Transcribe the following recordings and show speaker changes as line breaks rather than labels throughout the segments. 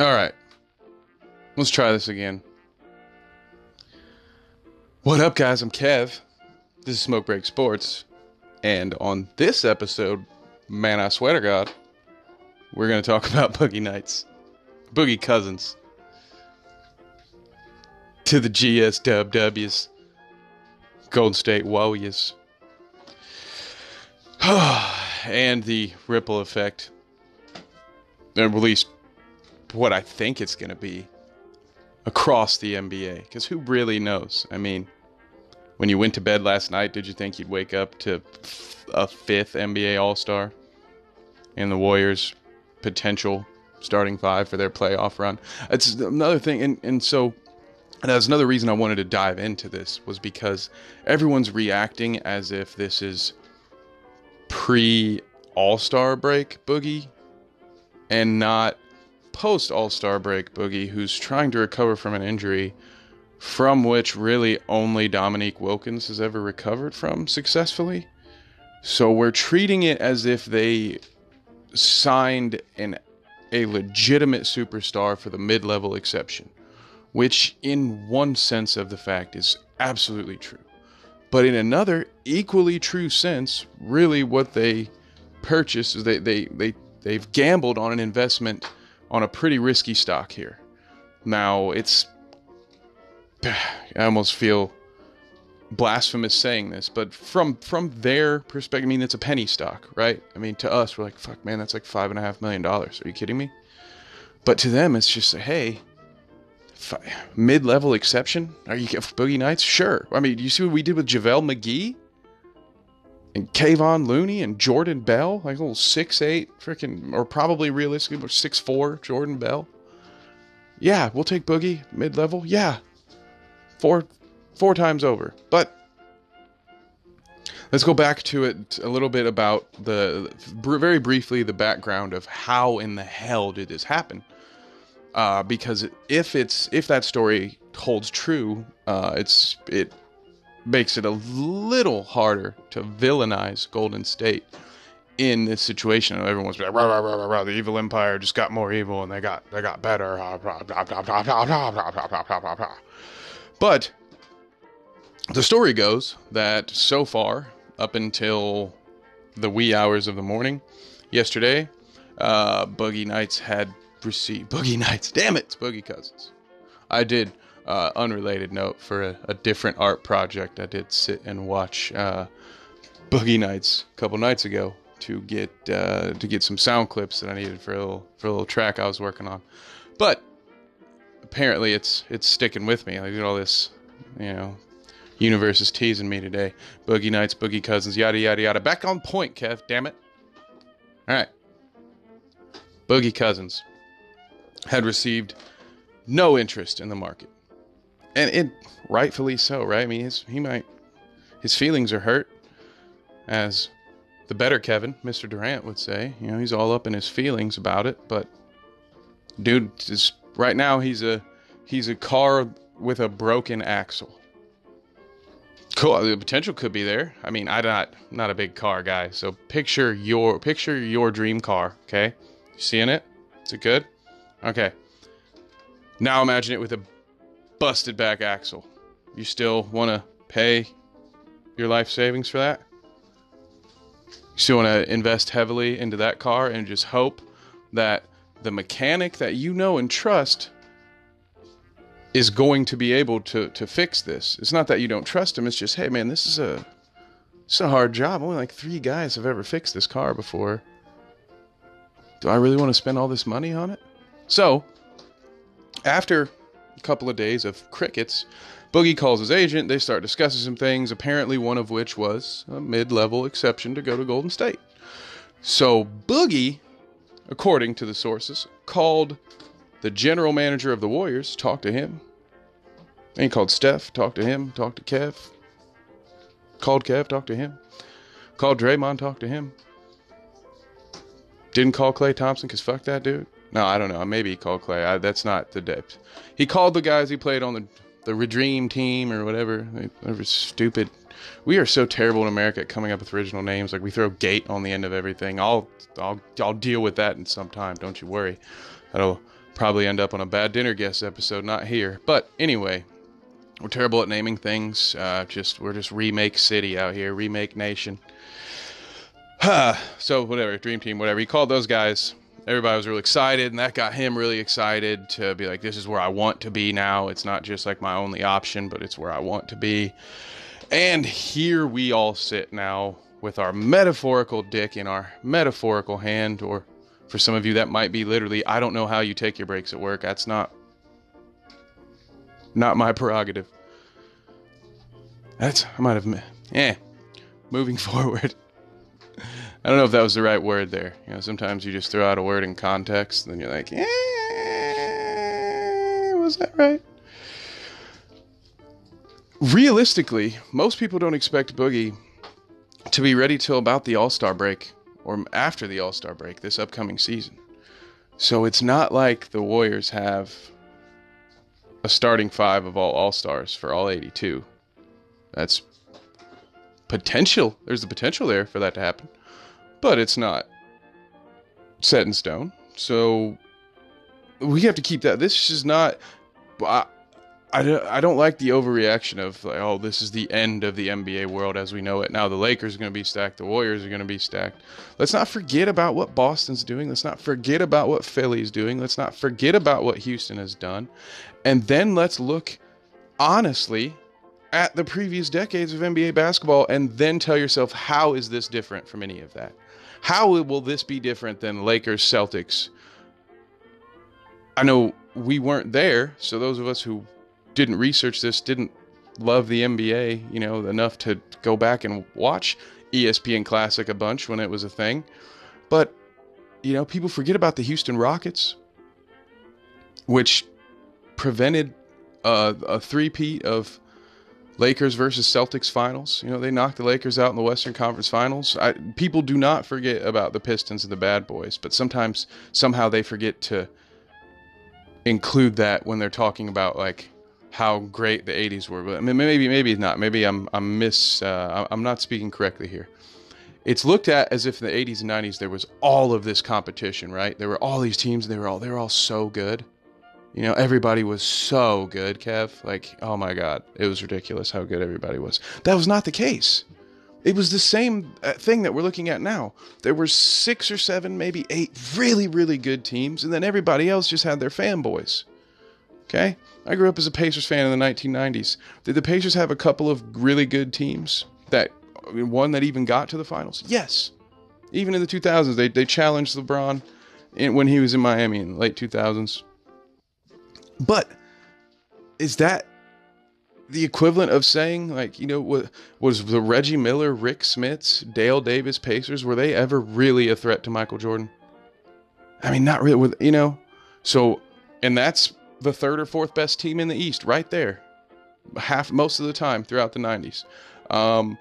All right. Let's try this again. What up, guys? I'm Kev. This is Smoke Break Sports. And on this episode, man, I swear to God, we're going to talk about Boogie Nights. Boogie Cousins. To the GSWWs. Golden State Warriors. and the ripple effect. At least what I think it's going to be across the NBA. Because who really knows? I mean, when you went to bed last night, did you think you'd wake up to a fifth NBA All Star and the Warriors' potential starting five for their playoff run? It's another thing. And, and so that's another reason I wanted to dive into this was because everyone's reacting as if this is pre All Star break boogie and not post All Star break boogie, who's trying to recover from an injury from which really only Dominique Wilkins has ever recovered from successfully. So we're treating it as if they signed an a legitimate superstar for the mid-level exception, which in one sense of the fact is absolutely true. But in another equally true sense, really what they purchased is they they they they've gambled on an investment on a pretty risky stock here. Now, it's. I almost feel blasphemous saying this, but from from their perspective, I mean, it's a penny stock, right? I mean, to us, we're like, fuck, man, that's like five and a half million dollars. Are you kidding me? But to them, it's just, a hey, mid-level exception. Are you Boogie Nights? Sure. I mean, you see what we did with JaVale McGee? And Kevon Looney and Jordan Bell, like a little six eight freaking, or probably realistically six four Jordan Bell. Yeah, we'll take Boogie mid level. Yeah, four four times over. But let's go back to it a little bit about the very briefly the background of how in the hell did this happen. Uh, because if it's if that story holds true, uh, it's it makes it a little harder to villainize Golden State in this situation. Everyone's like, rah, rah, rah, rah, rah, the evil empire just got more evil and they got they got better. But the story goes that so far, up until the wee hours of the morning, yesterday, uh, Boogie Nights had received Boogie Nights. Damn it, it's Boogie Cousins. I did uh, unrelated note for a, a, different art project, I did sit and watch uh, Boogie Nights a couple nights ago to get uh, to get some sound clips that I needed for a little for a little track I was working on. But apparently, it's it's sticking with me. I did all this, you know, universe is teasing me today. Boogie Nights, Boogie Cousins, yada yada yada. Back on point, Kev. Damn it. All right. Boogie Cousins had received no interest in the market and it rightfully so, right? I mean, his, he might his feelings are hurt, as the better Kevin, Mr. Durant, would say. You know, he's all up in his feelings about it, but dude is right now he's a he's a car with a broken axle. Cool. The potential could be there. I mean, I'm not not a big car guy, so picture your picture your dream car. Okay, you seeing it? Is it good? Okay. Now imagine it with a busted back axle. You still want to pay your life savings for that? You still want to invest heavily into that car and just hope that the mechanic that you know and trust is going to be able to to fix this. It's not that you don't trust him. It's just, hey man, this is a it's a hard job. Only like three guys have ever fixed this car before. Do I really want to spend all this money on it? So, after couple of days of crickets, Boogie calls his agent. They start discussing some things, apparently, one of which was a mid level exception to go to Golden State. So, Boogie, according to the sources, called the general manager of the Warriors, talked to him. And he called Steph, talked to him, talked to Kev. Called Kev, talked to him. Called Draymond, talked to him. Didn't call Klay Thompson because fuck that dude. No, I don't know. Maybe he called Klay. I, that's not the depth. He called the guys he played on the the Redream team or whatever. Were stupid. We are so terrible in America at coming up with original names. Like we throw gate on the end of everything. I'll I'll I'll deal with that in some time. Don't you worry. That'll probably end up on a bad dinner guest episode, not here. But anyway, we're terrible at naming things. Uh, just we're just remake city out here, remake nation. so whatever, dream team, whatever. He called those guys. Everybody was really excited, and that got him really excited to be like, "This is where I want to be now. It's not just like my only option, but it's where I want to be." And here we all sit now with our metaphorical dick in our metaphorical hand, or for some of you, that might be literally, I don't know how you take your breaks at work. That's not not my prerogative. That's I might have eh. Moving forward. I don't know if that was the right word there. You know, sometimes you just throw out a word in context, and then you're like, eh, was that right? Realistically, most people don't expect Boogie to be ready till about the All Star break or after the All Star break this upcoming season. So it's not like the Warriors have a starting five of all All Stars for all 82. That's potential. There's the potential there for that to happen, but it's not set in stone. So we have to keep that. This is not. I, I don't, I don't like the overreaction of like, oh, this is the end of the NBA world as we know it. Now the Lakers are going to be stacked, the Warriors are going to be stacked. Let's not forget about what Boston's doing. Let's not forget about what Philly's doing. Let's not forget about what Houston has done. And then let's look honestly at the previous decades of NBA basketball and then tell yourself how is this different from any of that? How will this be different than Lakers Celtics? I know we weren't there, so those of us who didn't research this, didn't love the NBA, you know, enough to go back and watch ESPN Classic a bunch when it was a thing. But, you know, people forget about the Houston Rockets, which prevented uh, a three-peat of Lakers versus Celtics finals. You know, they knocked the Lakers out in the Western Conference finals. I, people do not forget about the Pistons and the Bad Boys, but sometimes, somehow, they forget to include that when they're talking about like how great the 80s were, but maybe maybe not. Maybe I'm I'm miss uh, I'm not speaking correctly here. It's looked at as if in the 80s and 90s there was all of this competition, right? There were all these teams, and they were all they were all so good. You know, everybody was so good, Kev. Like, oh my God, it was ridiculous how good everybody was. That was not the case. It was the same uh, thing that we're looking at now. There were six or seven, maybe eight really, really good teams, and then everybody else just had their fanboys. Okay? I grew up as a Pacers fan in the 1990s. Did the Pacers have a couple of really good teams that one that even got to the finals? Yes. Even in the 2000s, they, they challenged LeBron in, when he was in Miami in the late 2000s. But is that the equivalent of saying, like, you know, what was the Reggie Miller, Rick Smits, Dale Davis Pacers, were they ever really a threat to Michael Jordan? I mean, not really, with, you know? So, and that's the third or fourth best team in the East, right there, half most of the time throughout the '90s. Um,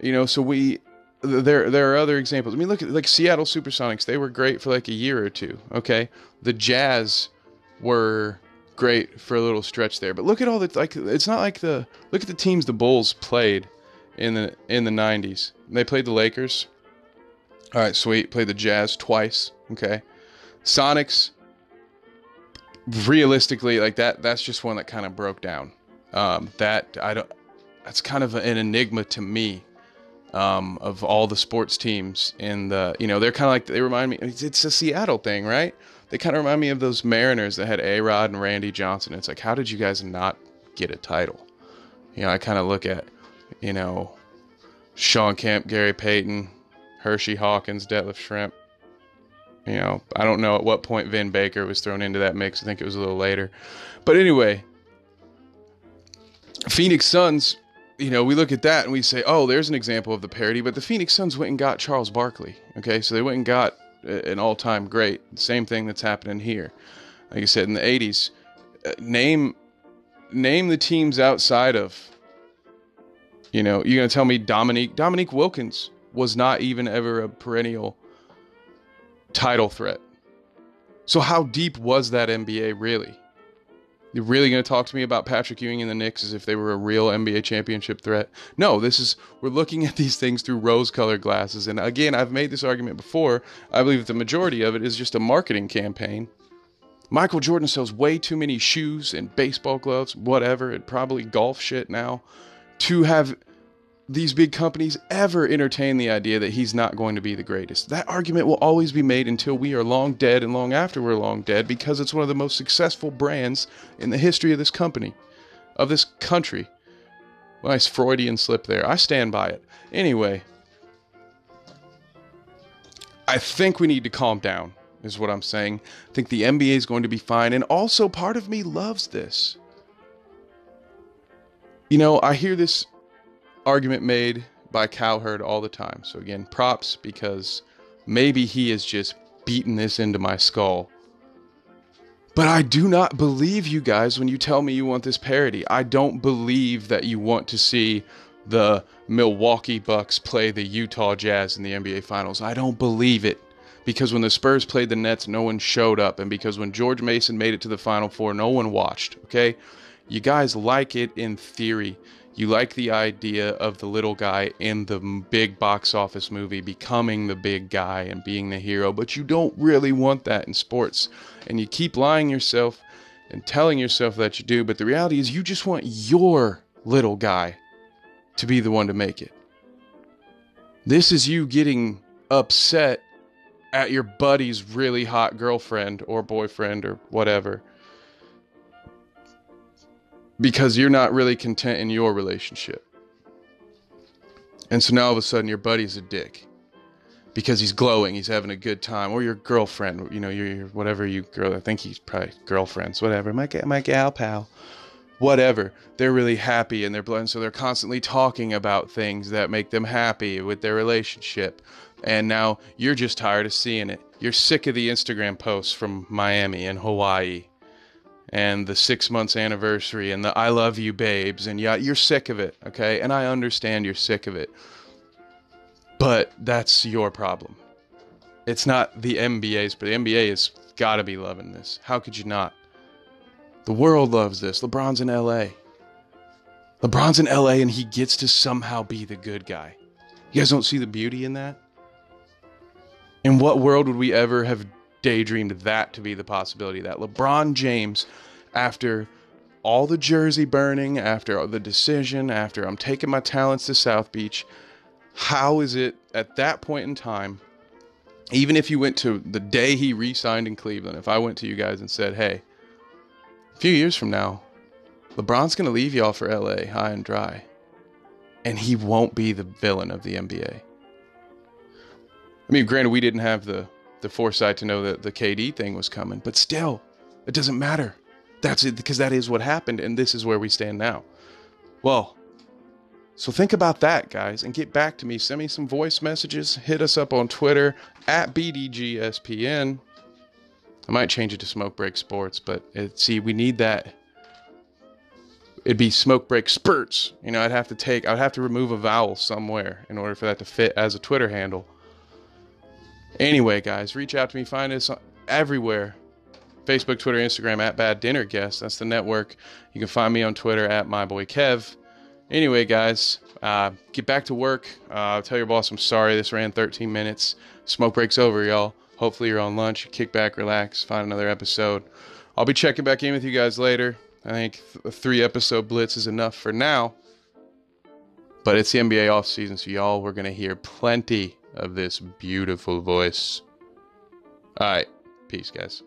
you know, so we there there are other examples. I mean, look at like Seattle SuperSonics; they were great for like a year or two. Okay, the Jazz were great for a little stretch there, but look at all the like. It's not like the look at the teams the Bulls played in the in the '90s. They played the Lakers. All right, sweet. Played the Jazz twice. Okay, Sonics realistically, like that, that's just one that kind of broke down. Um, that I don't. That's kind of an enigma to me. Um, of all the sports teams in the, you know, they're kind of like they remind me. It's a Seattle thing, right? They kind of remind me of those Mariners that had A Rod and Randy Johnson. It's like, how did you guys not get a title? You know, I kind of look at, you know, Shawn Kemp, Gary Payton, Hersey Hawkins, Detlef Schrempf, you know, I don't know at what point Vin Baker was thrown into that mix. I think it was a little later. But anyway, Phoenix Suns, you know, we look at that and we say, oh, there's an example of the parody. But the Phoenix Suns went and got Charles Barkley. Okay, so they went and got an all time great. Same thing that's happening here. Like I said, in the 80s, uh, name name the teams outside of, you know, you're going to tell me Dominique, Dominique Wilkins was not even ever a perennial title threat. So, how deep was that NBA really? You're really going to talk to me about Patrick Ewing and the Knicks as if they were a real NBA championship threat? No, this is, we're looking at these things through rose colored glasses. And again, I've made this argument before. I believe the majority of it is just a marketing campaign Michael Jordan sells way too many shoes and baseball gloves, whatever, and probably golf shit now, to have these big companies ever entertain the idea that he's not going to be the greatest. That argument will always be made until we are long dead and long after we're long dead because it's one of the most successful brands in the history of this company, of this country. Nice Freudian slip there. I stand by it. Anyway, I think we need to calm down, is what I'm saying. I think the NBA is going to be fine. And also, part of me loves this. You know, I hear this argument made by Cowherd all the time. So, again, props because maybe he is just beating this into my skull. But I do not believe you guys when you tell me you want this parody. I don't believe that you want to see the Milwaukee Bucks play the Utah Jazz in the NBA Finals. I don't believe it. Because when the Spurs played the Nets, no one showed up. And because when George Mason made it to the Final Four, no one watched. Okay? You guys like it in theory. You like the idea of the little guy in the big box office movie becoming the big guy and being the hero, but you don't really want that in sports. And you keep lying yourself and telling yourself that you do, but the reality is you just want your little guy to be the one to make it. This is you getting upset at your buddy's really hot girlfriend or boyfriend or whatever because you're not really content in your relationship. And so now all of a sudden your buddy's a dick because he's glowing, he's having a good time, or your girlfriend, you know, your, your whatever you girl, I think he's probably girlfriends, whatever, my my gal pal, whatever. They're really happy and they're so they're constantly talking about things that make them happy with their relationship. And now you're just tired of seeing it. You're sick of the Instagram posts from Miami and Hawaii and the six months anniversary and the I love you babes and yeah, you're sick of it, okay? And I understand you're sick of it. But that's your problem. It's not the NBA's, but the NBA has got to be loving this. How could you not? The world loves this. LeBron's in LA. LeBron's in LA and he gets to somehow be the good guy. You guys don't see the beauty in that? In what world would we ever have daydreamed that to be the possibility that LeBron James, after all the jersey burning, after the decision, after I'm taking my talents to South Beach, how is it at that point in time, even if you went to the day he re signed in Cleveland, if I went to you guys and said, hey, a few years from now, LeBron's going to leave y'all for LA high and dry, and he won't be the villain of the NBA. I mean, granted, we didn't have the the foresight to know that the KD thing was coming. But still, it doesn't matter. That's it because that is what happened, and this is where we stand now. Well, so think about that, guys, and get back to me. Send me some voice messages. Hit us up on Twitter at BDGSPN. I might change it to Smoke Break Sports, but it, see, we need that. It'd be Smoke Break Spurts. You know, I'd have to take, I'd have to remove a vowel somewhere in order for that to fit as a Twitter handle. Anyway, guys, reach out to me. Find us everywhere Facebook, Twitter, Instagram at Bad Dinner Guest. That's the network. You can find me on Twitter at My Boy Kev. Anyway, guys, uh, get back to work. Uh, tell your boss I'm sorry this ran 13 minutes. Smoke break's over, y'all. Hopefully, you're on lunch. Kick back, relax, find another episode. I'll be checking back in with you guys later. I think a three episode blitz is enough for now. But it's the NBA off season, so y'all, we're going to hear plenty of this beautiful voice. All right. Peace, guys.